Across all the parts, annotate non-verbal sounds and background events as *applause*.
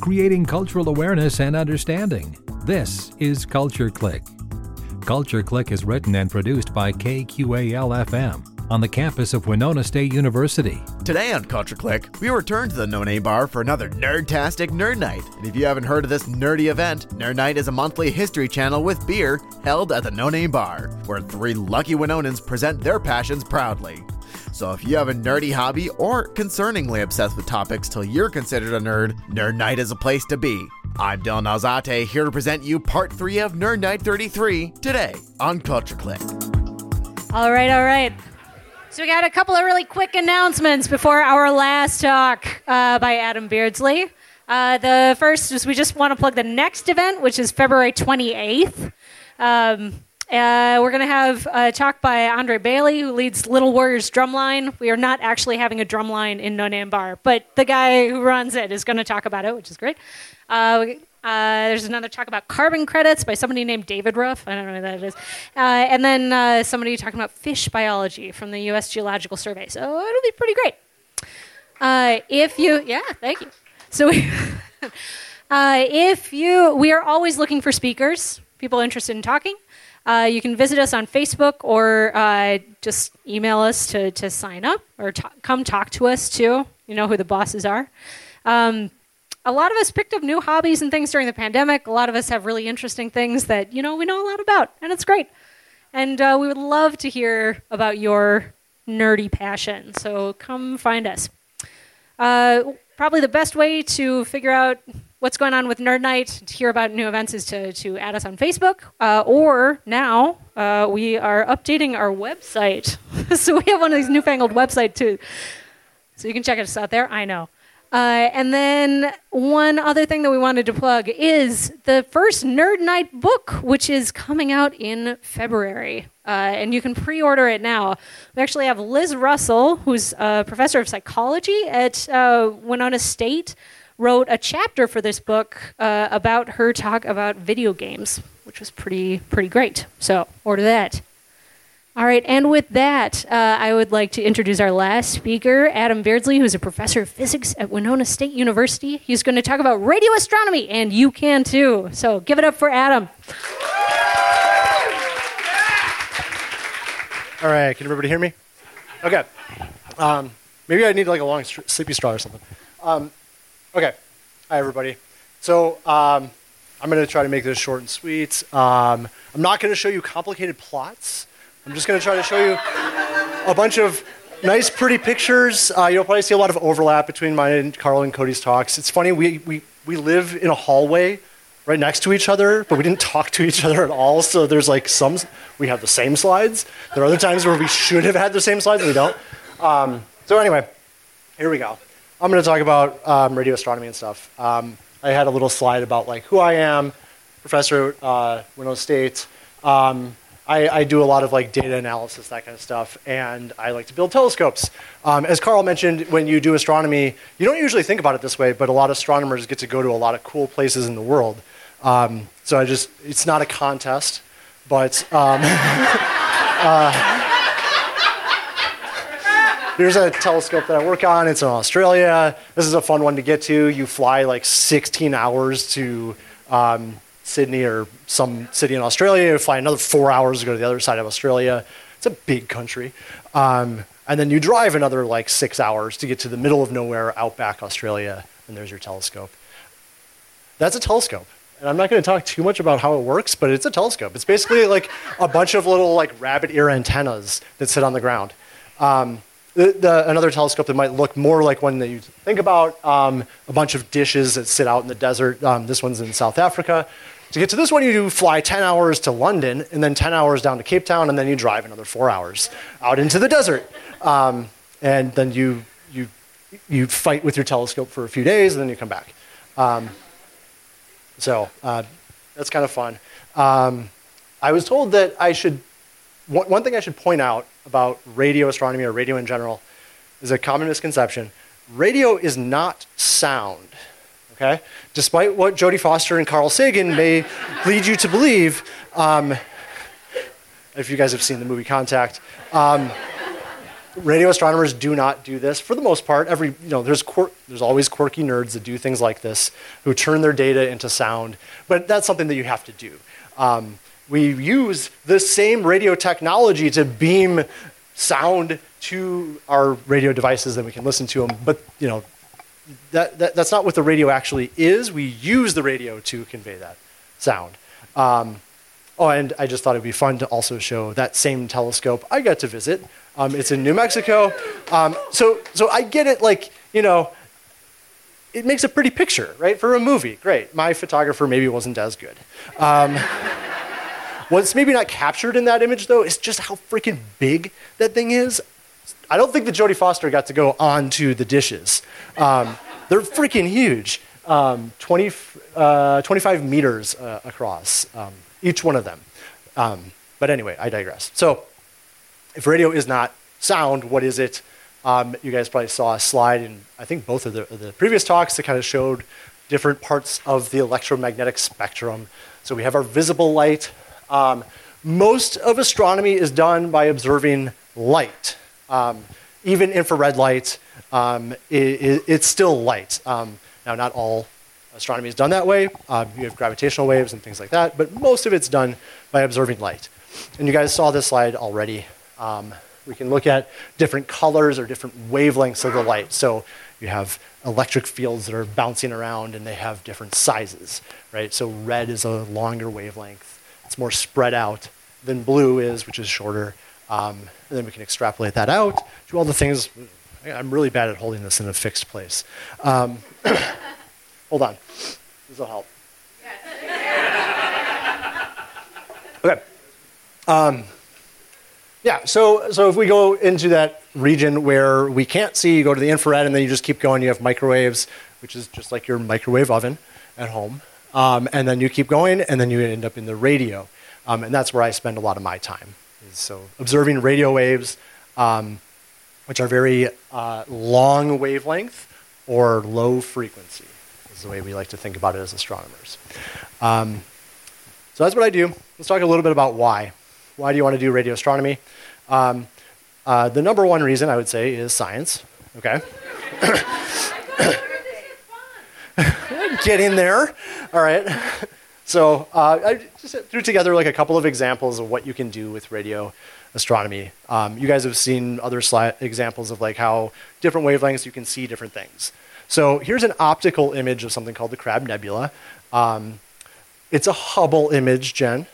creating cultural awareness and understanding. This is Culture Clique. Culture Clique is written and produced by KQAL FM on the campus of Winona State University. Today on Culture Clique, we return to the No Name Bar for another nerdtastic Nerd Nite. And if you haven't heard of this nerdy event, Nerd Nite is a monthly history channel with beer held at the No Name Bar, where three lucky Winonans present their passions proudly. So if you have a nerdy hobby or concerningly obsessed with topics till you're considered a nerd, Nerd Nite is a place to be. I'm Dylan Alzate, here to present you part three of Nerd Nite 33 today on Culture Clique. All right, all right. So we got a couple of really quick announcements before our last talk uh, by Adam Beardsley. Uh, the first is we just want to plug the next event, which is February 28th. Um, uh, we're going to have a talk by Andre Bailey, who leads Little Warriors Drumline. We are not actually having a drumline in No Name Bar, but the guy who runs it is going to talk about it, which is great. Uh, uh, there's another talk about carbon credits by somebody named David Ruff. I don't know who that is. Uh, and then uh, somebody talking about fish biology from the U.S. Geological Survey. So it'll be pretty great. If you, yeah, thank you. So we, *laughs* if you, we are always looking for speakers, people interested in talking. Uh, you can visit us on Facebook or uh, just email us to, to sign up or t- come talk to us too. You know who the bosses are. Um, a lot of us picked up new hobbies and things during the pandemic. A lot of us have really interesting things that you know we know a lot about, and it's great. And uh, we would love to hear about your nerdy passion. So come find us. Uh, probably the best way to figure out what's going on with Nerd Nite, to hear about new events, is to, to add us on Facebook. Uh, or now uh, we are updating our website. *laughs* so we have one of these newfangled websites too. So you can check us out there. I know. Uh, and then one other thing that we wanted to plug is the first Nerd Nite book, which is coming out in February. Uh, and you can pre order it now. We actually have Liz Russell, who's a professor of psychology at uh, Winona State, wrote a chapter for this book uh, about her talk about video games, which was pretty, pretty great. So order that. All right, and with that, uh, I would like to introduce our last speaker, Adam Beardsley, who's a professor of physics at Winona State University. He's going to talk about radio astronomy, and you can too. So give it up for Adam. All right, can everybody hear me? Okay. Um, maybe I need like a long sleepy straw or something. Um, okay. Hi, everybody. So um, I'm going to try to make this short and sweet. Um, I'm not going to show you complicated plots. I'm just going to try to show you a bunch of nice, pretty pictures. Uh, you'll probably see a lot of overlap between mine and Carl and Cody's talks. It's funny, we, we, we live in a hallway right next to each other, but we didn't talk to each other at all. So there's like some, we have the same slides. There are other times where we should have had the same slides we don't. Um, so anyway, here we go. I'm going to talk about um, radio astronomy and stuff. Um, I had a little slide about like who I am, professor at uh, State. Um, I, I, do a lot of like data analysis, that kind of stuff, and I like to build telescopes. Um, as Carl mentioned, when you do astronomy, you don't usually think about it this way, but a lot of astronomers get to go to a lot of cool places in the world. Um, so I just, it's not a contest, but um, *laughs* uh, here's a telescope that I work on. It's in Australia. This is a fun one to get to. You fly like 16 hours to um, Sydney or some city in Australia. You fly another four hours to go to the other side of Australia. It's a big country. Um, and then you drive another like six hours to get to the middle of nowhere, outback Australia, and there's your telescope. That's a telescope. And I'm not going to talk too much about how it works, but it's a telescope. It's basically like a bunch of little like rabbit ear antennas that sit on the ground. Um, the, the, another telescope that might look more like one that you think about, um, a bunch of dishes that sit out in the desert. Um, this one's in South Africa. To get to this one, you do fly 10 hours to London, and then 10 hours down to Cape Town, and then you drive another four hours out into the desert. Um, and then you, you, you fight with your telescope for a few days, and then you come back. Um, so uh, that's kind of fun. Um, I was told that I should, one, one thing I should point out about radio astronomy or radio in general is a common misconception. Radio is not sound okay? Despite what Jodie Foster and Carl Sagan may *laughs* lead you to believe, um, if you guys have seen the movie Contact, um, radio astronomers do not do this for the most part. Every you know, there's there's always quirky nerds that do things like this, who turn their data into sound. But that's something that you have to do. Um, we use the same radio technology to beam sound to our radio devices, and we can listen to them. But you know, that, that that's not what the radio actually is. We use the radio to convey that sound. Um, Oh, and I just thought it'd be fun to also show that same telescope I got to visit. Um, it's in New Mexico. Um, so, so I get it, like, you know, it makes a pretty picture, right, for a movie. Great. My photographer maybe wasn't as good. What's maybe not captured in that image, though, is just how freaking big that thing is. I don't think that Jodie Foster got to go onto the dishes. Um, they're freaking huge. Um, 20, uh, 25 meters uh, across. Um, each one of them. Um, but anyway, I digress. So, if radio is not sound, what is it? Um, you guys probably saw a slide in, I think, both of the, the previous talks that kind of showed different parts of the electromagnetic spectrum. So, we have our visible light. Um, most of astronomy is done by observing light. Um, even infrared light, um, it, it's still light. Um, now, not all Astronomy is done that way. Um, you have gravitational waves and things like that, but most of it's done by observing light. And you guys saw this slide already. Um, we can look at different colors or different wavelengths of the light. So you have electric fields that are bouncing around and they have different sizes, right? So red is a longer wavelength. It's more spread out than blue is, which is shorter. Um, and then we can extrapolate that out to all the things. I'm really bad at holding this in a fixed place. Um, *coughs* Hold on. This will help. *laughs* okay. Um, yeah, so, so if we go into that region where we can't see, you go to the infrared and then you just keep going, you have microwaves, which is just like your microwave oven at home. Um, and then you keep going and then you end up in the radio. Um, and that's where I spend a lot of my time. So observing radio waves, um, which are very uh, long wavelength or low frequency is the way we like to think about it as astronomers. Um, so that's what I do. Let's talk a little bit about why. Why do you want to do radio astronomy? Um, uh, the number one reason I would say is science. Okay. *laughs* *laughs* Get in there. All right. So uh, I just threw together like a couple of examples of what you can do with radio astronomy. Um, you guys have seen other sli- examples of like how different wavelengths you can see different things. So here's an optical image of something called the Crab Nebula. Um, it's a Hubble image, Jen.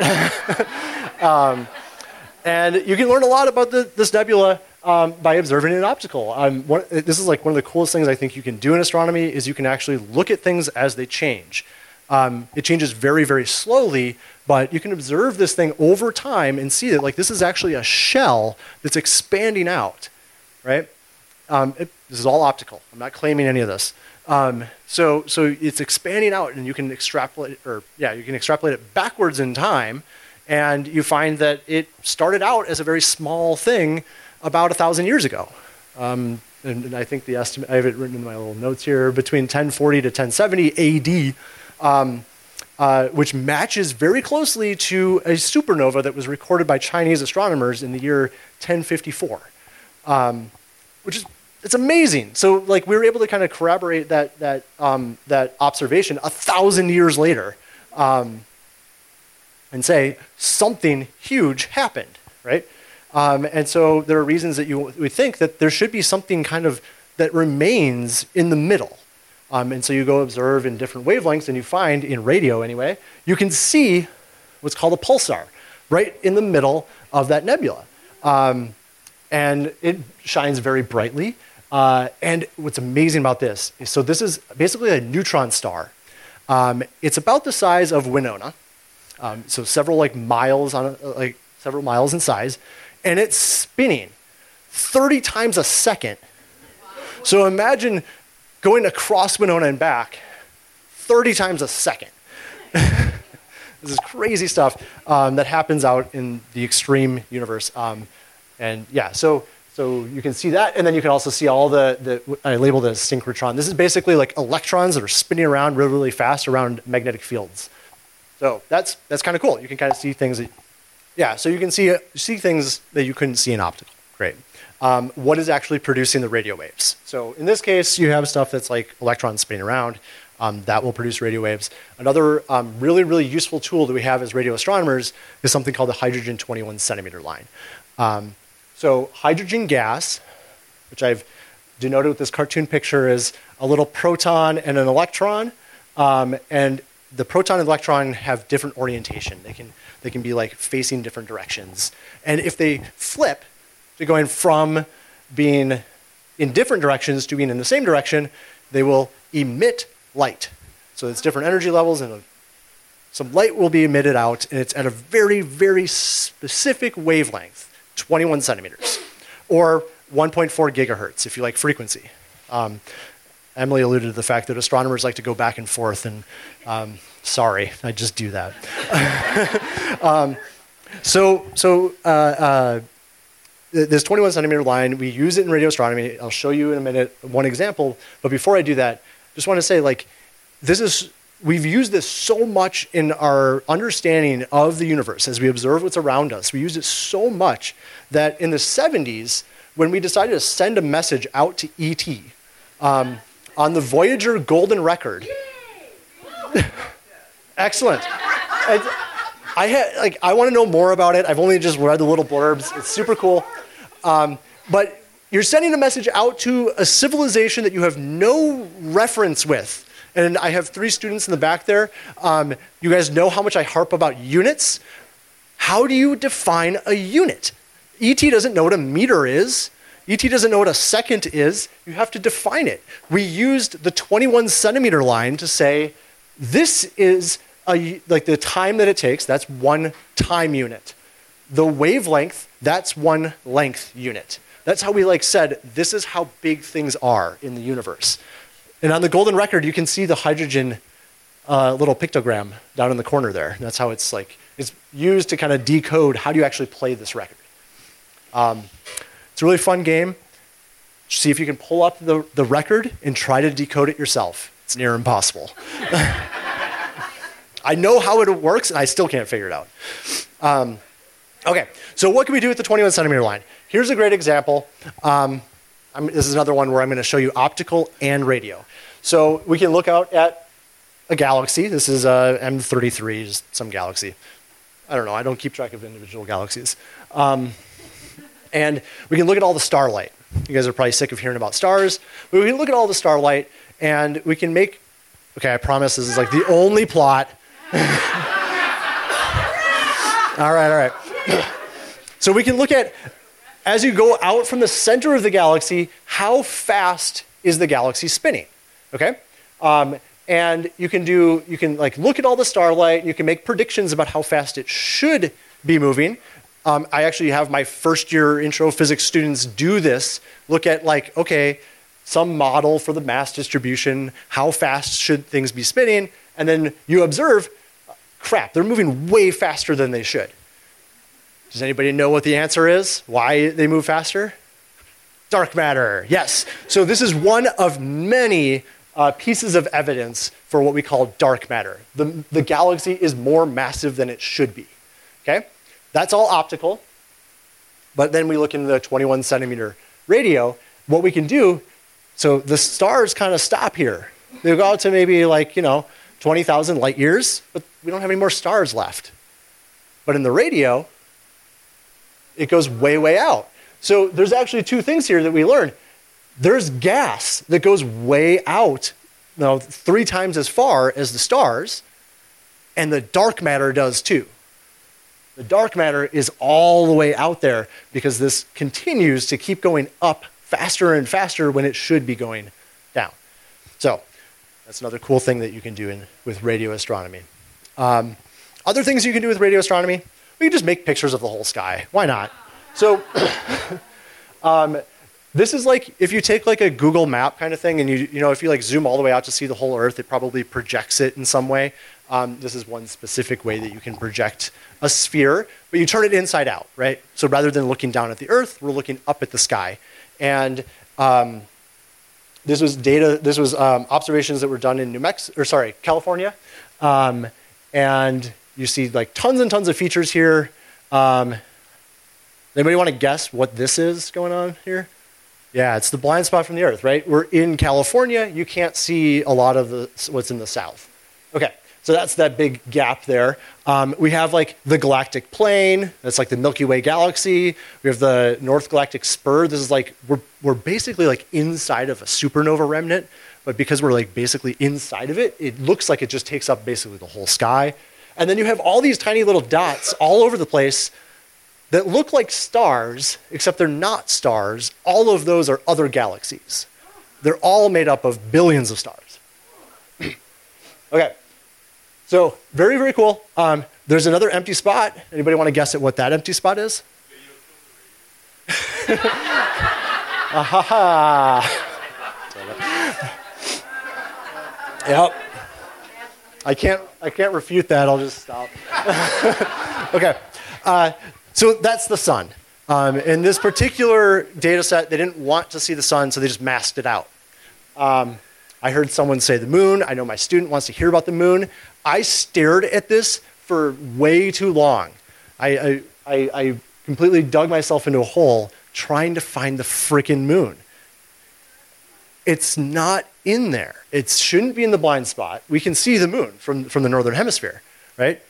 *laughs* um, and you can learn a lot about the, this nebula um, by observing it in optical. Um, one, this is like one of the coolest things I think you can do in astronomy is you can actually look at things as they change. Um, it changes very, very slowly, but you can observe this thing over time and see that like this is actually a shell that's expanding out, right? Um, it, this is all optical. I'm not claiming any of this. Um, so, so it's expanding out, and you can extrapolate, or yeah, you can extrapolate it backwards in time, and you find that it started out as a very small thing about a thousand years ago. Um, and, and, I think the estimate, I have it written in my little notes here, between 1040 to 1070 AD, um, uh, which matches very closely to a supernova that was recorded by Chinese astronomers in the year 1054, um, which is it's amazing. So like we were able to kind of corroborate that that um, that observation a thousand years later, um, and say something huge happened, right? Um, and so there are reasons that you would think that there should be something kind of that remains in the middle. Um, and so you go observe in different wavelengths, and you find in radio anyway, you can see what's called a pulsar right in the middle of that nebula. Um, and it shines very brightly. Uh, and what's amazing about this is so this is basically a neutron star. Um, it's about the size of Winona, um, so several like miles on like several miles in size, and it's spinning 30 times a second. So imagine going across Winona and back 30 times a second. *laughs* this is crazy stuff um, that happens out in the extreme universe. Um, and yeah, so so you can see that, and then you can also see all the, the I labeled it as synchrotron. This is basically like electrons that are spinning around really, really fast around magnetic fields. So that's, that's kind of cool. You can kind of see things that, yeah, so you can see, see things that you couldn't see in optical. Great. um, what is actually producing the radio waves. So in this case, you have stuff that's like electrons spinning around. Um, that will produce radio waves. Another um, really, really useful tool that we have as radio astronomers is something called the hydrogen 21 centimeter line. Um, so hydrogen gas, which I've denoted with this cartoon picture, is a little proton and an electron. Um, and the proton and electron have different orientation. They can, they can be like facing different directions. And if they flip to going from being in different directions to being in the same direction, they will emit light. So it's different energy levels, and some light will be emitted out, and it's at a very, very specific wavelength, 21 centimeters, or 1.4 gigahertz if you like frequency. Um, Emily alluded to the fact that astronomers like to go back and forth, and um, sorry, I just do that. *laughs* um, so, so uh, uh, this 21 centimeter line, we use it in radio astronomy. I'll show you in a minute one example. But before I do that, just want to say, like, this is we've used this so much in our understanding of the universe as we observe what's around us. We use it so much that in the 70s, when we decided to send a message out to ET um, on the Voyager Golden Record. *laughs* Excellent. And I like I want to know more about it. I've only just read the little blurbs. It's super cool. Um, but you're sending a message out to a civilization that you have no reference with. And I have three students in the back there. Um, you guys know how much I harp about units. How do you define a unit? ET doesn't know what a meter is. ET doesn't know what a second is. You have to define it. We used the 21 centimeter line to say this is a, like the time that it takes, that's one time unit. The wavelength, that's one length unit. That's how we like said, this is how big things are in the universe. And on the golden record, you can see the hydrogen uh, little pictogram down in the corner there. That's how it's like, it's used to kind of decode how do you actually play this record. Um, it's a really fun game. See if you can pull up the, the record and try to decode it yourself. It's near impossible. *laughs* I know how it works, and I still can't figure it out. Um, okay, so what can we do with the 21 centimeter line? Here's a great example. Um, this is another one where I'm going to show you optical and radio. So we can look out at a galaxy. This is a M33, just some galaxy. I don't know. I don't keep track of individual galaxies. Um, and we can look at all the starlight. You guys are probably sick of hearing about stars, but we can look at all the starlight and we can make. Okay, I promise this is like the only plot. *laughs* all right, all right. *clears throat* so we can look at as you go out from the center of the galaxy, how fast is the galaxy spinning? Okay? Um, and you can do, you can like look at all the starlight, and you can make predictions about how fast it should be moving. Um, I actually have my first year intro physics students do this. Look at like, okay, some model for the mass distribution, how fast should things be spinning? And then you observe, crap, they're moving way faster than they should. Does anybody know what the answer is? Why they move faster? Dark matter, yes. So, this is one of many uh, pieces of evidence for what we call dark matter. The, the galaxy is more massive than it should be. Okay? That's all optical. But then we look into the 21 centimeter radio. What we can do, so the stars kind of stop here. They go out to maybe like, you know, 20,000 light years, but we don't have any more stars left. But in the radio, it goes way, way out. So there's actually two things here that we learn. There's gas that goes way out, you know, three times as far as the stars, and the dark matter does too. The dark matter is all the way out there because this continues to keep going up faster and faster when it should be going down. So that's another cool thing that you can do in, with radio astronomy. Um, other things you can do with radio astronomy we can just make pictures of the whole sky. Why not? So, *coughs* um, this is like if you take like a Google map kind of thing, and you you know if you like zoom all the way out to see the whole Earth, it probably projects it in some way. Um, this is one specific way that you can project a sphere, but you turn it inside out, right? So rather than looking down at the Earth, we're looking up at the sky, and um, this was data. This was um, observations that were done in New Mexico, or sorry, California, um, and you see like tons and tons of features here. Um, Anybody want to guess what this is going on here? Yeah, it's the blind spot from the Earth, right? We're in California. You can't see a lot of the, what's in the south. So that's that big gap there. Um, we have like the galactic plane. That's like the Milky Way galaxy. We have the North Galactic Spur. This is like we're we're basically like inside of a supernova remnant, but because we're like basically inside of it, it looks like it just takes up basically the whole sky. And then you have all these tiny little dots all over the place that look like stars, except they're not stars. All of those are other galaxies. They're all made up of billions of stars. *clears throat* okay. So very, very cool. Um, there's another empty spot. Anybody want to guess at what that empty spot is? *laughs* Aha. *laughs* yep. I can't, I can't refute that. I'll just stop. *laughs* okay. Uh, so that's the sun. Um, in this particular data set, they didn't want to see the sun, so they just masked it out. Um, I heard someone say the moon. I know my student wants to hear about the moon. I stared at this for way too long. I, I, I, completely dug myself into a hole trying to find the freaking moon. It's not in there. It shouldn't be in the blind spot. We can see the moon from, from the northern hemisphere, right?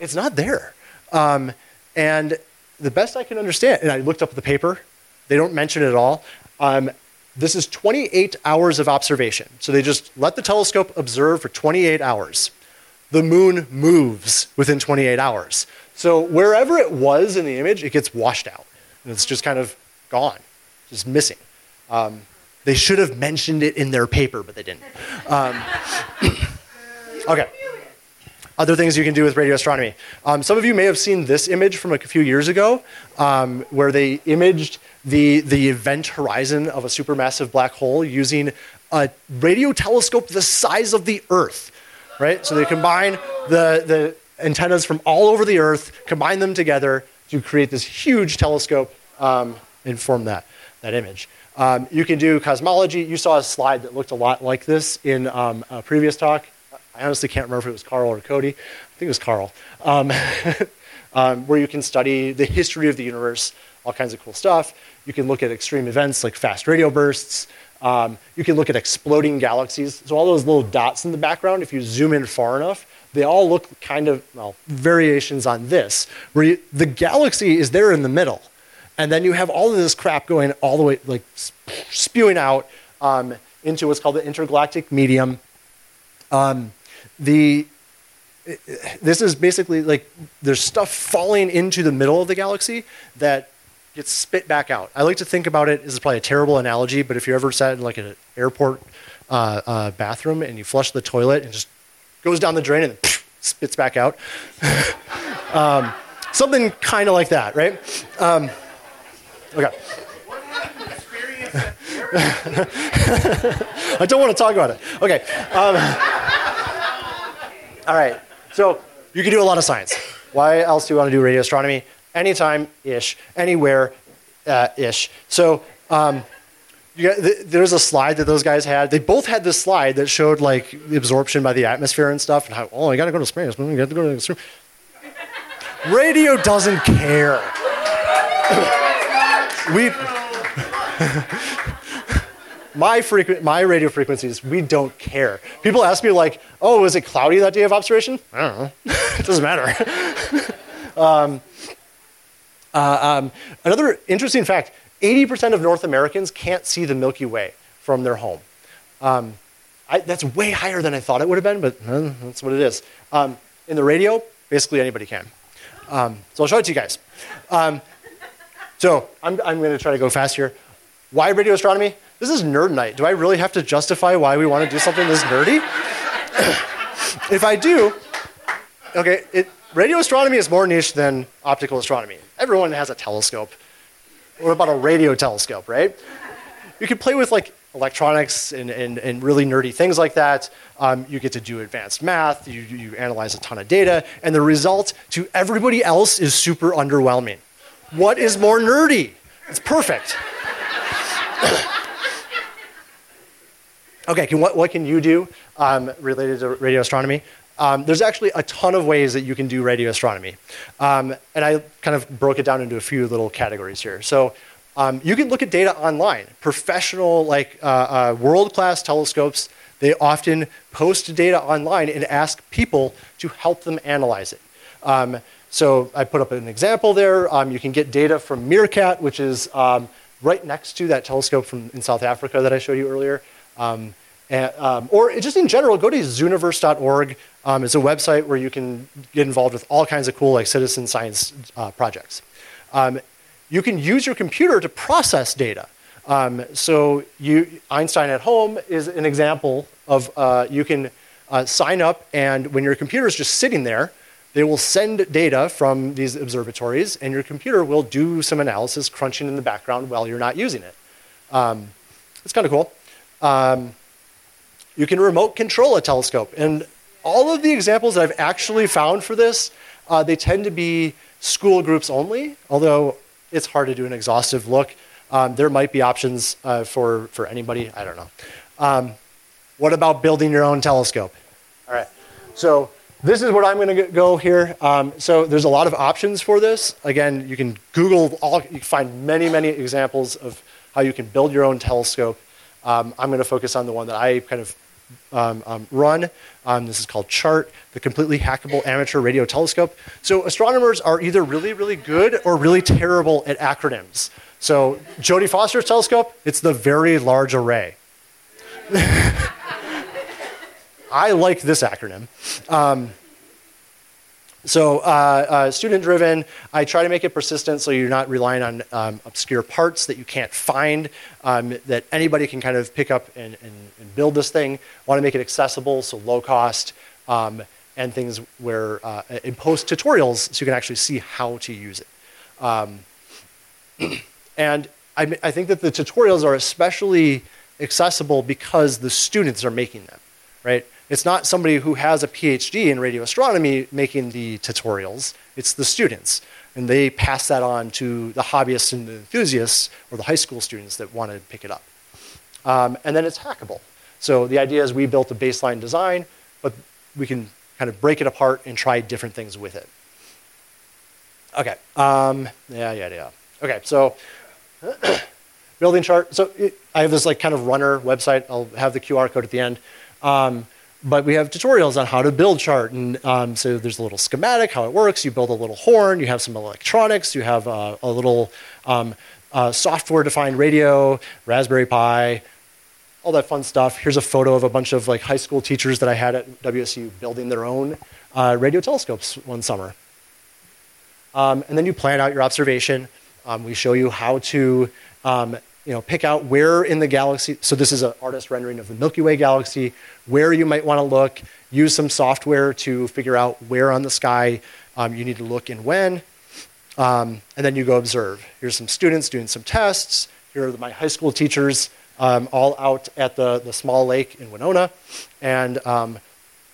It's not there. Um, and the best I can understand, and I looked up the paper, they don't mention it at all. Um, this is 28 hours of observation. So they just let the telescope observe for 28 hours. The moon moves within 28 hours. So wherever it was in the image, it gets washed out. And it's just kind of gone, just missing. Um, they should have mentioned it in their paper, but they didn't. Um, *coughs* okay. Other things you can do with radio astronomy. Um, some of you may have seen this image from a few years ago, um, where they imaged the, the event horizon of a supermassive black hole using a radio telescope the size of the Earth, right? So they combine the, the antennas from all over the Earth, combine them together to create this huge telescope um, and form that, that image. Um, you can do cosmology. You saw a slide that looked a lot like this in um, a previous talk. I honestly can't remember if it was Carl or Cody. I think it was Carl. Um, *laughs* um, where you can study the history of the universe, all kinds of cool stuff. You can look at extreme events like fast radio bursts. Um, you can look at exploding galaxies. So all those little dots in the background, if you zoom in far enough, they all look kind of, well, variations on this, where you, the galaxy is there in the middle. And then you have all of this crap going all the way, like spewing out um, into what's called the intergalactic medium. Um, the this is basically like there's stuff falling into the middle of the galaxy that gets spit back out. I like to think about it. This is probably a terrible analogy, but if you ever sat in like an airport uh, uh, bathroom and you flush the toilet and just goes down the drain and then spits back out, *laughs* um, something kind of like that, right? Um, okay. *laughs* I don't want to talk about it. Okay. Um, all right. So you can do a lot of science. Why else do you want to do radio astronomy? Anytime ish, anywhere ish. So um, got, th- there's a slide that those guys had. They both had this slide that showed like absorption by the atmosphere and stuff, and how oh you got to go to space, you got to go to space. Radio doesn't care. we *laughs* my, frequ- my radio frequencies, we don't care. People ask me, like, oh, was it cloudy that day of observation? I don't know. *laughs* it doesn't matter. *laughs* um, uh, um, another interesting fact 80% of North Americans can't see the Milky Way from their home. Um, I, that's way higher than I thought it would have been, but uh, that's what it is. Um, in the radio, basically anybody can. Um, so I'll show it to you guys. Um, so I'm, I'm going to try to go fast here. Why radio astronomy? This is nerd nite. Do I really have to justify why we want to do something this nerdy? *coughs* if I do, okay, it, radio astronomy is more niche than optical astronomy. Everyone has a telescope. What about a radio telescope, right? You can play with like electronics and, and, and really nerdy things like that. Um, you get to do advanced math, you, you analyze a ton of data, and the result to everybody else is super underwhelming. What is more nerdy? It's perfect. *coughs* Okay, can, what, what can you do um, related to radio astronomy? Um, there's actually a ton of ways that you can do radio astronomy. Um, and I kind of broke it down into a few little categories here. So um, you can look at data online. Professional, like uh, uh, world-class telescopes, they often post data online and ask people to help them analyze it. Um, so I put up an example there. Um, you can get data from MeerKAT, which is um, right next to that telescope from in South Africa that I showed you earlier. Um, um, or just in general, go to zooniverse.org. Um, it's a website where you can get involved with all kinds of cool like citizen science uh, projects. Um, you can use your computer to process data. Um, so you, Einstein at Home is an example of uh, you can uh, sign up and when your computer is just sitting there, they will send data from these observatories and your computer will do some analysis crunching in the background while you're not using it. Um, it's kind of cool. You can remote control a telescope. And all of the examples that I've actually found for this, uh, they tend to be school groups only, although it's hard to do an exhaustive look. Um, there might be options uh, for, for anybody, I don't know. Um, what about building your own telescope? All right, so this is what I'm going to go here. Um, so there's a lot of options for this. Again, you can Google all, you can find many, many examples of how you can build your own telescope. Um, I'm going to focus on the one that I kind of um, um, run. Um, this is called CHART, the completely hackable amateur radio telescope. So astronomers are either really, really good or really terrible at acronyms. So Jodie Foster's telescope, it's the Very Large Array. *laughs* I like this acronym. So uh, uh, student driven, I try to make it persistent so you're not relying on um, obscure parts that you can't find, um, that anybody can kind of pick up and, and, and build this thing. want to make it accessible, so low cost, um, and things where, uh, and post tutorials so you can actually see how to use it. Um, *clears throat* and I, I think that the tutorials are especially accessible because the students are making them, right? It's not somebody who has a PhD in radio astronomy making the tutorials, it's the students. And they pass that on to the hobbyists and the enthusiasts or the high school students that want to pick it up. Um, and then it's hackable. So the idea is we built a baseline design, but we can kind of break it apart and try different things with it. Okay. Um, yeah, yeah, yeah. Okay, so *coughs* building chart. So it, I have this like kind of runner website. I'll have the QR code at the end. Um, but we have tutorials on how to build chart. And um, so there's a little schematic, how it works. You build a little horn, you have some electronics, you have uh, a little um, uh, software-defined radio, Raspberry Pi, all that fun stuff. Here's a photo of a bunch of like high school teachers that I had at WSU building their own uh, radio telescopes one summer. Um, and then you plan out your observation. Um, we show you how to um, you know, pick out where in the galaxy, so this is an artist rendering of the Milky Way galaxy, where you might want to look, use some software to figure out where on the sky um, you need to look and when, um, and then you go observe. Here's some students doing some tests. Here are my high school teachers um, all out at the, the small lake in Winona. And um,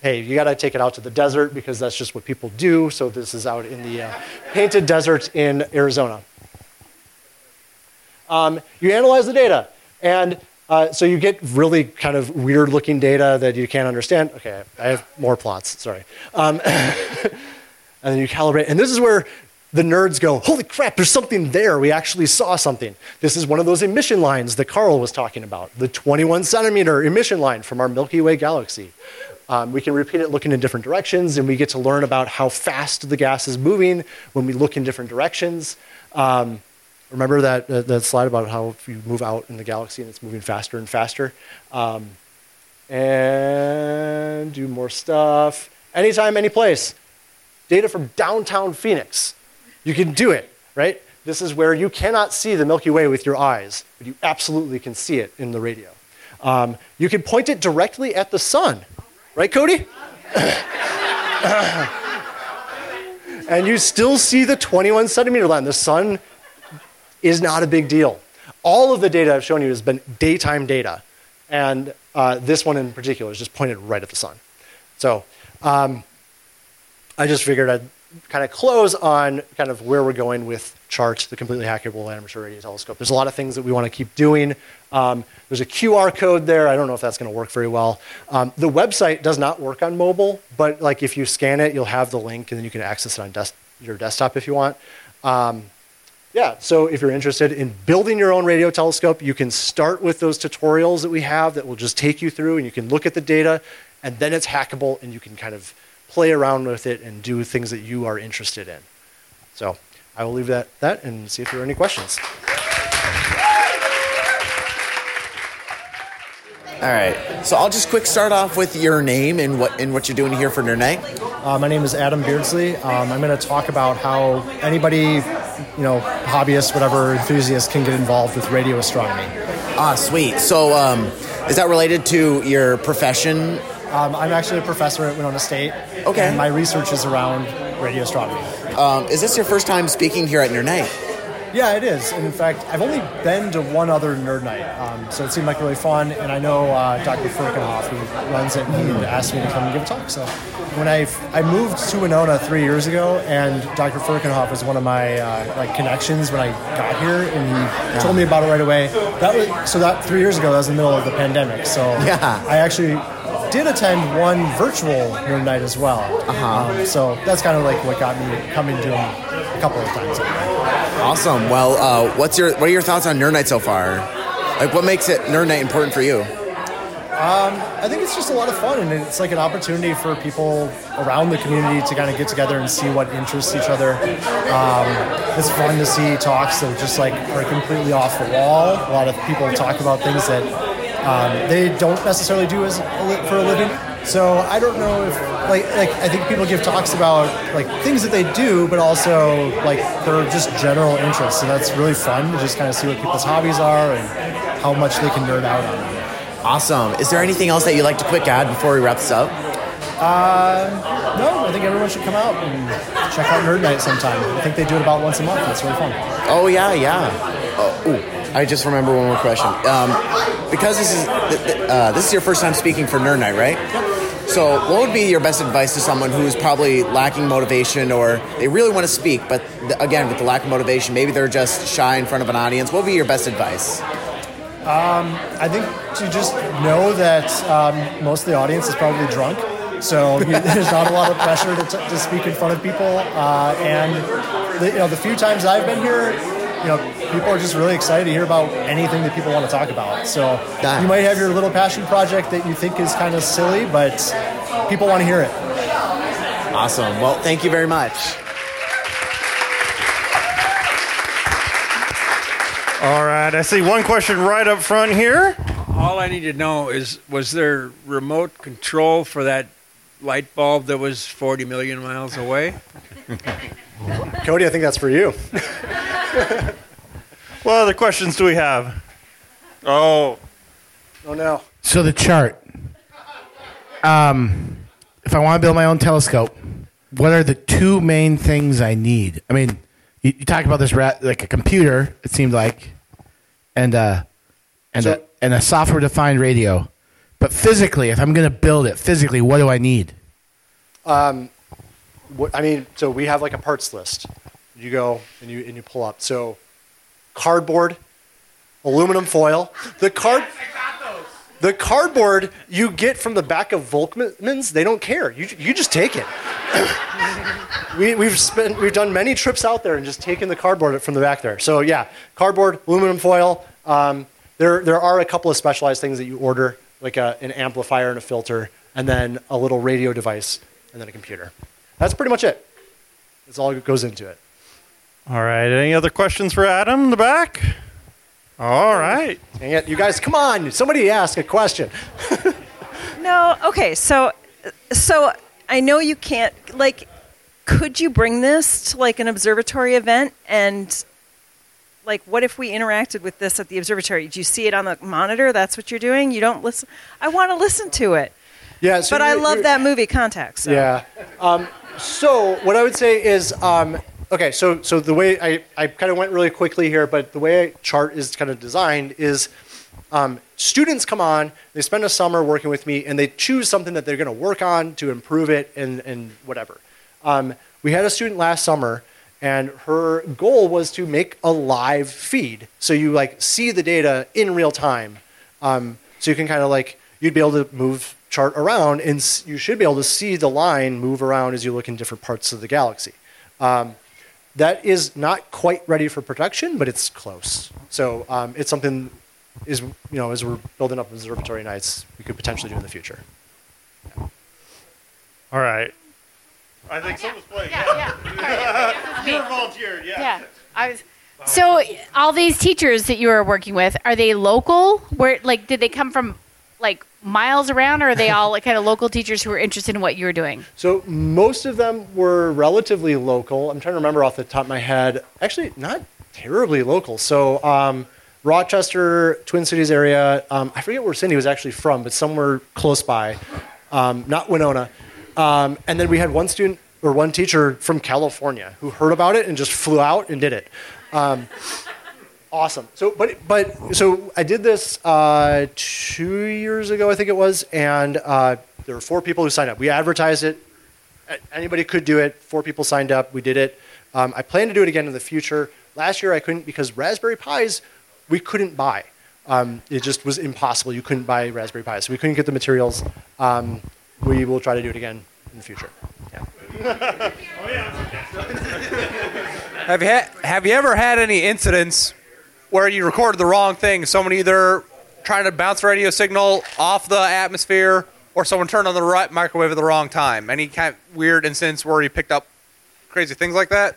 hey, you got to take it out to the desert because that's just what people do. So this is out in the uh, painted desert in Arizona. Um, you analyze the data, and uh, so you get really kind of weird looking data that you can't understand. Okay, I have more plots, sorry. Um, *laughs* and then you calibrate, and this is where the nerds go, holy crap, there's something there. We actually saw something. This is one of those emission lines that Carl was talking about, the 21 centimeter emission line from our Milky Way galaxy. Um, we can repeat it looking in different directions, and we get to learn about how fast the gas is moving when we look in different directions. Um, Remember that, uh, that slide about how if you move out in the galaxy and it's moving faster and faster? Um, and do more stuff. Anytime, any place. Data from downtown Phoenix. You can do it, right? This is where you cannot see the Milky Way with your eyes, but you absolutely can see it in the radio. Um, you can point it directly at the sun, right, Cody? *laughs* and you still see the 21 centimeter line. The sun is not a big deal. All of the data I've shown you has been daytime data. And uh, this one in particular is just pointed right at the sun. So um, I just figured I'd kind of close on kind of where we're going with charts, the completely hackable amateur radio telescope. There's a lot of things that we want to keep doing. Um, there's a QR code there. I don't know if that's going to work very well. Um, the website does not work on mobile, but like if you scan it, you'll have the link, and then you can access it on des- your desktop if you want. Um, yeah, so if you're interested in building your own radio telescope, you can start with those tutorials that we have that will just take you through, and you can look at the data, and then it's hackable, and you can kind of play around with it and do things that you are interested in. So I will leave that that and see if there are any questions. All right. So I'll just quick start off with your name and what and what you're doing here for Nerd Nite. Uh, my name is Adam Beardsley. Um, I'm going to talk about how anybody, you know, hobbyists, whatever enthusiasts can get involved with radio astronomy. Ah, sweet. So, um, is that related to your profession? Um, I'm actually a professor at Winona State. Okay. And my research is around radio astronomy. Um, is this your first time speaking here at Nerd Nite? Yeah, it is. And in fact, I've only been to one other nerd nite, um, so it seemed like really fun. And I know uh, Dr. Firkenhoff, who runs it, he asked me to come and give a talk. So when I I moved to Winona three years ago, and Dr. Firkenhoff was one of my uh, like connections when I got here, and he told me about it right away. That was so that three years ago. That was in the middle of the pandemic. So Yeah. I actually did attend one virtual nerd nite as well. Uh-huh. Um, so that's kind of like what got me coming to a couple of times. Awesome. Well, uh, what's your what are your thoughts on Nerd Nite so far? Like, what makes it Nerd Nite important for you? I think it's just a lot of fun, and it's like an opportunity for people around the community to kind of get together and see what interests each other. Um, it's fun to see talks that just like are completely off the wall. A lot of people talk about things that um, they don't necessarily do as a for a living. So I don't know if like like I think people give talks about like things that they do, but also like their just general interests, and that's really fun to just kind of see what people's hobbies are and how much they can nerd out on them. Awesome. Is there anything else that you'd like to quick add before we wrap this up? No, I think everyone should come out and check out Nerd Nite sometime. I think they do it about once a month. It's really fun. Oh yeah, yeah. Oh, ooh, I just remember one more question. Um, because this is uh, this is your first time speaking for Nerd Nite, right? So, what would be your best advice to someone who's probably lacking motivation, or they really want to speak, but again, with the lack of motivation, maybe they're just shy in front of an audience? What would be your best advice? I think to just know that um, most of the audience is probably drunk. So *laughs* there's not a lot of pressure to, t- to speak in front of people. Uh, and the, you know, the few times I've been here, you know, people are just really excited to hear about anything that people want to talk about. So Nice. you might have your little passion project that you think is kind of silly, but people want to hear it. Awesome. Well, thank you very much. All right, I see one question right up front here. All I need to know is was there remote control for that light bulb that was 40 million miles away? *laughs* Cody, I think that's for you. *laughs* What other questions do we have? Oh, Oh no. So the chart. Um, if I want to build my own telescope, what are the two main things I need? I mean, you, you talk about this ra- like a computer. It seemed like, and uh, and So- a, and a software defined radio. But physically, if I'm going to build it physically, what do I need? What, I mean, so we have like a parts list. You go and you and you pull up. So cardboard, aluminum foil. The card. The cardboard you get from the back of Volkmans, they don't care. You, you just take it. *laughs* we, we've spent we've done many trips out there and just taken the cardboard from the back there. So yeah, cardboard, aluminum foil. Um, there there are a couple of specialized things that you order, like a, an amplifier and a filter, and then a little radio device, and then a computer. That's pretty much it. That's all that goes into it. all right. Any other questions for Adam in the back? All right. And yet, you guys, come on! Somebody ask a question. *laughs* No, okay. So, so I know you can't. Like, could you bring this to like an observatory event and, like, what if we interacted with this at the observatory? Do you see it on the monitor? That's what you're doing. You don't listen. I want to listen to it, Yeah, so but I love that movie Contact. So. Yeah. Um, so what I would say is, um, okay, so so the way I, I kind of went really quickly here, but the way chart is kind of designed is um, students come on, they spend a summer working with me, and they choose something that they're going to work on to improve it and, and whatever. Um, we had a student last summer, and her goal was to make a live feed. So you like see the data in real time. Um, so you can kind of like you'd be able to move chart around, and you should be able to see the line move around as you look in different parts of the galaxy. Um, that is not quite ready for production, but it's close. So um, it's something is you know as we're building up observatory nights, we could potentially do in the future. All right. I think someone's playing. Yeah, yeah. *laughs* You're volunteered. Yeah. Yeah. I was. So all these teachers that you were working with, are they local? Where like did they come from like miles around or are they all like kind of local teachers who are interested in what you were doing? So most of them were relatively local. I'm trying to remember off the top of my head. Actually, not terribly local. So um, Rochester, Twin Cities area. Um, I forget where Cindy was actually from, but somewhere close by. Um, not Winona. Um, and then we had one student or one teacher from California who heard about it and just flew out and did it. Awesome. So, but but so I did this uh, two years ago, I think it was, and uh, there were four people who signed up. We advertised it. Anybody could do it. Four people signed up. We did it. Um, I plan to do it again in the future. Last year I couldn't because Raspberry Pis we couldn't buy. Um, it just was impossible. You couldn't buy Raspberry Pis, so we couldn't get the materials. Um, we will try to do it again in the future. Yeah. *laughs* *laughs* Have you ha- have you ever had any incidents where you recorded the wrong thing? Someone either trying to bounce radio signal off the atmosphere, or someone turned on the right microwave at the wrong time. Any kind of weird incidents where you picked up crazy things like that?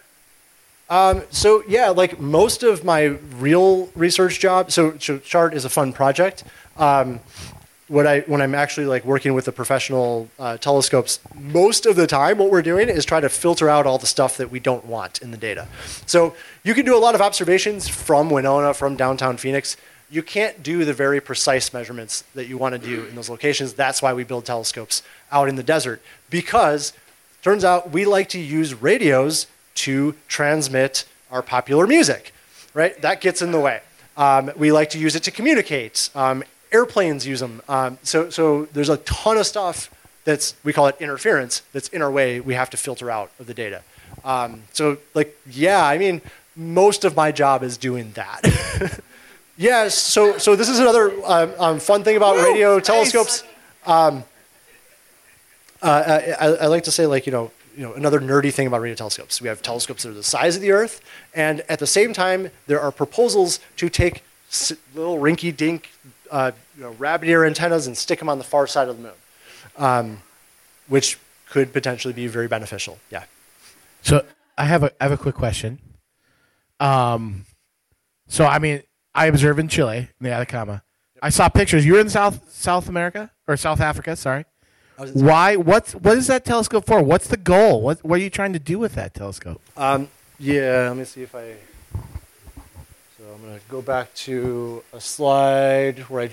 Um, so yeah, like most of my real research job. So, so chart is a fun project. Um, what I when I'm actually like working with the professional uh, telescopes, most of the time what we're doing is try to filter out all the stuff that we don't want in the data. So you can do a lot of observations from Winona, from downtown Phoenix. You can't do the very precise measurements that you want to do in those locations. That's why we build telescopes out in the desert because turns out we like to use radios to transmit our popular music, right? That gets in the way. Um, we like to use it to communicate. Um, airplanes use them. Um, so, so there's a ton of stuff that's we call it interference that's in our way. We have to filter out of the data. Um, so, like, yeah, I mean, most of my job is doing that. *laughs* yes. So, so this is another um, um, fun thing about radio telescopes. Um, uh, I, I like to say, like, you know, you know, another nerdy thing about radio telescopes. We have telescopes that are the size of the Earth, and at the same time, there are proposals to take little rinky-dink, uh, you know, rabbit ear antennas and stick them on the far side of the moon, um, which could potentially be very beneficial. Yeah. So I have a I have a quick question. Um, so I mean, I observe in Chile, in the Atacama. I saw pictures. You were in South South America or South Africa? Sorry. Why? What's what is that telescope for? What's the goal? What What are you trying to do with that telescope? Um, yeah, let me see if I. So I'm going to go back to a slide where I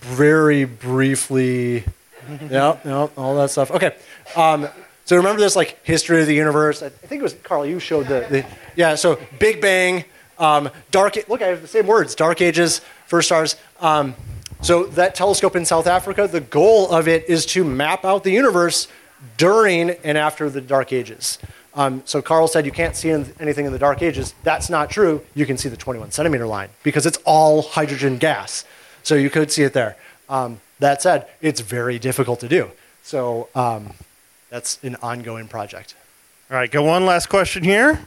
very briefly. *laughs* yeah, no, all that stuff. Okay. Um, so remember this like history of the universe. I think it was Carl. You showed the, the yeah. So Big Bang, um, dark. Look, I have the same words. Dark ages, first stars. Um, so that telescope in South Africa, the goal of it is to map out the universe during and after the Dark Ages. Um, so Carl said you can't see anything in the Dark Ages. That's not true. You can see the 21 centimeter line because it's all hydrogen gas. So you could see it there. Um, that said, it's very difficult to do. So um, that's an ongoing project. All right, got one last question here.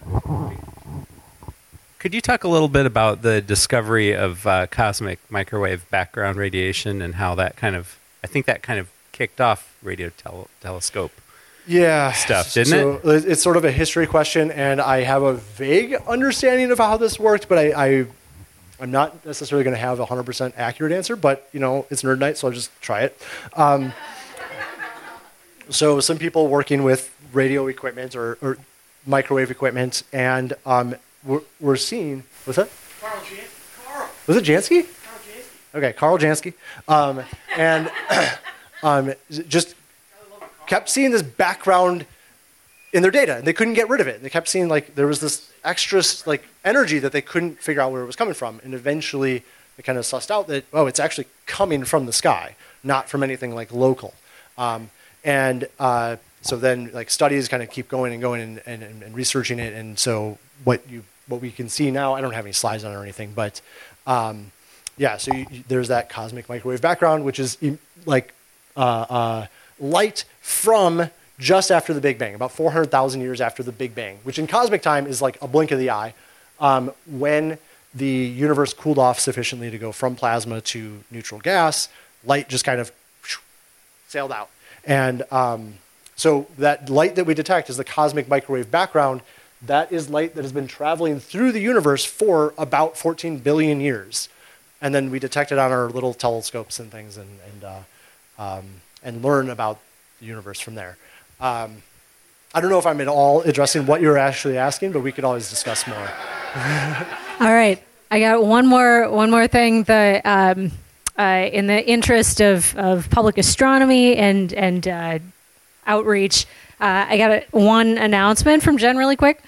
Could you talk a little bit about the discovery of uh, cosmic microwave background radiation and how that kind of, I think that kind of kicked off radio tel- telescope yeah stuff, didn't so it? It's sort of a history question, and I have a vague understanding of how this worked, but I, I I'm not necessarily going to have a 100% accurate answer. But you know, it's nerd nite, so I'll just try it. Um, so some people working with radio equipment or, or microwave equipment, and um, we're, we're seeing what's that? Carl, Jansky. Carl. Was it Jansky? Okay, Karl Jansky. Um, and *coughs* um, just kept seeing this background in their data, and they couldn't get rid of it. And They kept seeing like there was this extra like energy that they couldn't figure out where it was coming from, and eventually they kind of sussed out that oh, it's actually coming from the sky, not from anything like local. Um, and uh, so then like studies kind of keep going and going and, and, and, researching it. And so what you what we can see now, I don't have any slides on it or anything, but um, yeah, so you, you, there's that cosmic microwave background, which is like uh, uh, light from just after the Big Bang, about 400,000 years after the Big Bang, which in cosmic time is like a blink of the eye, um, when the universe cooled off sufficiently to go from plasma to neutral gas, light just kind of sailed out. And um, so that light that we detect is the cosmic microwave background. That is light that has been traveling through the universe for about 14 billion years. And then we detect it on our little telescopes and things and, and, uh, um, and learn about the universe from there. Um, I don't know if I'm at all addressing what you're actually asking, but we could always discuss more. *laughs* All right, I got one more one more thing. The um, uh, in the interest of, of public astronomy and and uh, outreach, uh, I got a, one announcement from Jen really quick.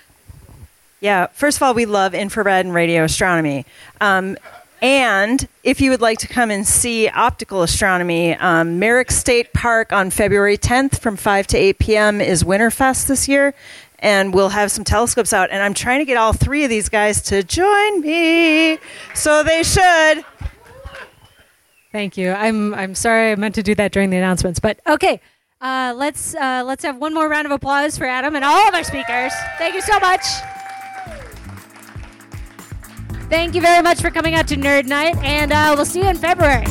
Yeah, first of all, we love infrared and radio astronomy. Um, and if you would like to come and see optical astronomy, um, Merrick State Park on February 10th from 5 to 8 p.m. is Winterfest this year. And we'll have some telescopes out. And I'm trying to get all three of these guys to join me. So they should. Thank you. I'm I'm sorry I meant to do that during the announcements, but okay. Uh, let's uh, let's have one more round of applause for Adam and all of our speakers. Thank you so much. Thank you very much for coming out to Nerd Nite, and uh, we'll see you in February.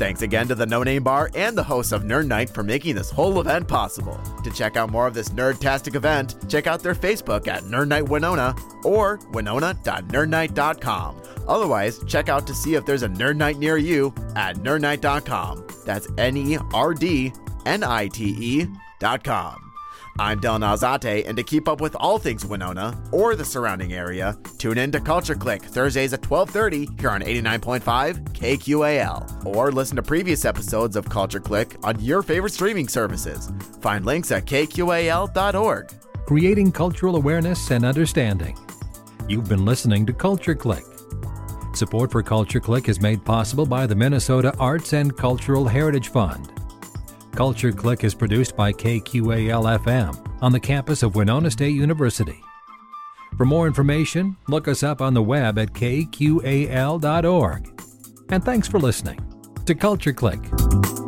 Thanks again to the No Name Bar and the hosts of Nerd Nite for making this whole event possible. To check out more of this nerdtastic event, check out their Facebook at Nerd Nite Winona or winona.nerdnite.com. Otherwise, check out to see if there's a Nerd Nite near you at nerdnite.com. That's N E R D N I T E.com. I'm Dylan Alzate, and to keep up with all things Winona or the surrounding area, tune in to Culture Clique Thursdays at 12:30 here on 89.5 KQAL, or listen to previous episodes of Culture Clique on your favorite streaming services. Find links at kqal.org. Creating cultural awareness and understanding. You've been listening to Culture Clique. Support for Culture Clique is made possible by the Minnesota Arts and Cultural Heritage Fund. Culture Clique is produced by KQAL FM on the campus of Winona State University. For more information, look us up on the web at kqal.org. And thanks for listening to Culture Clique.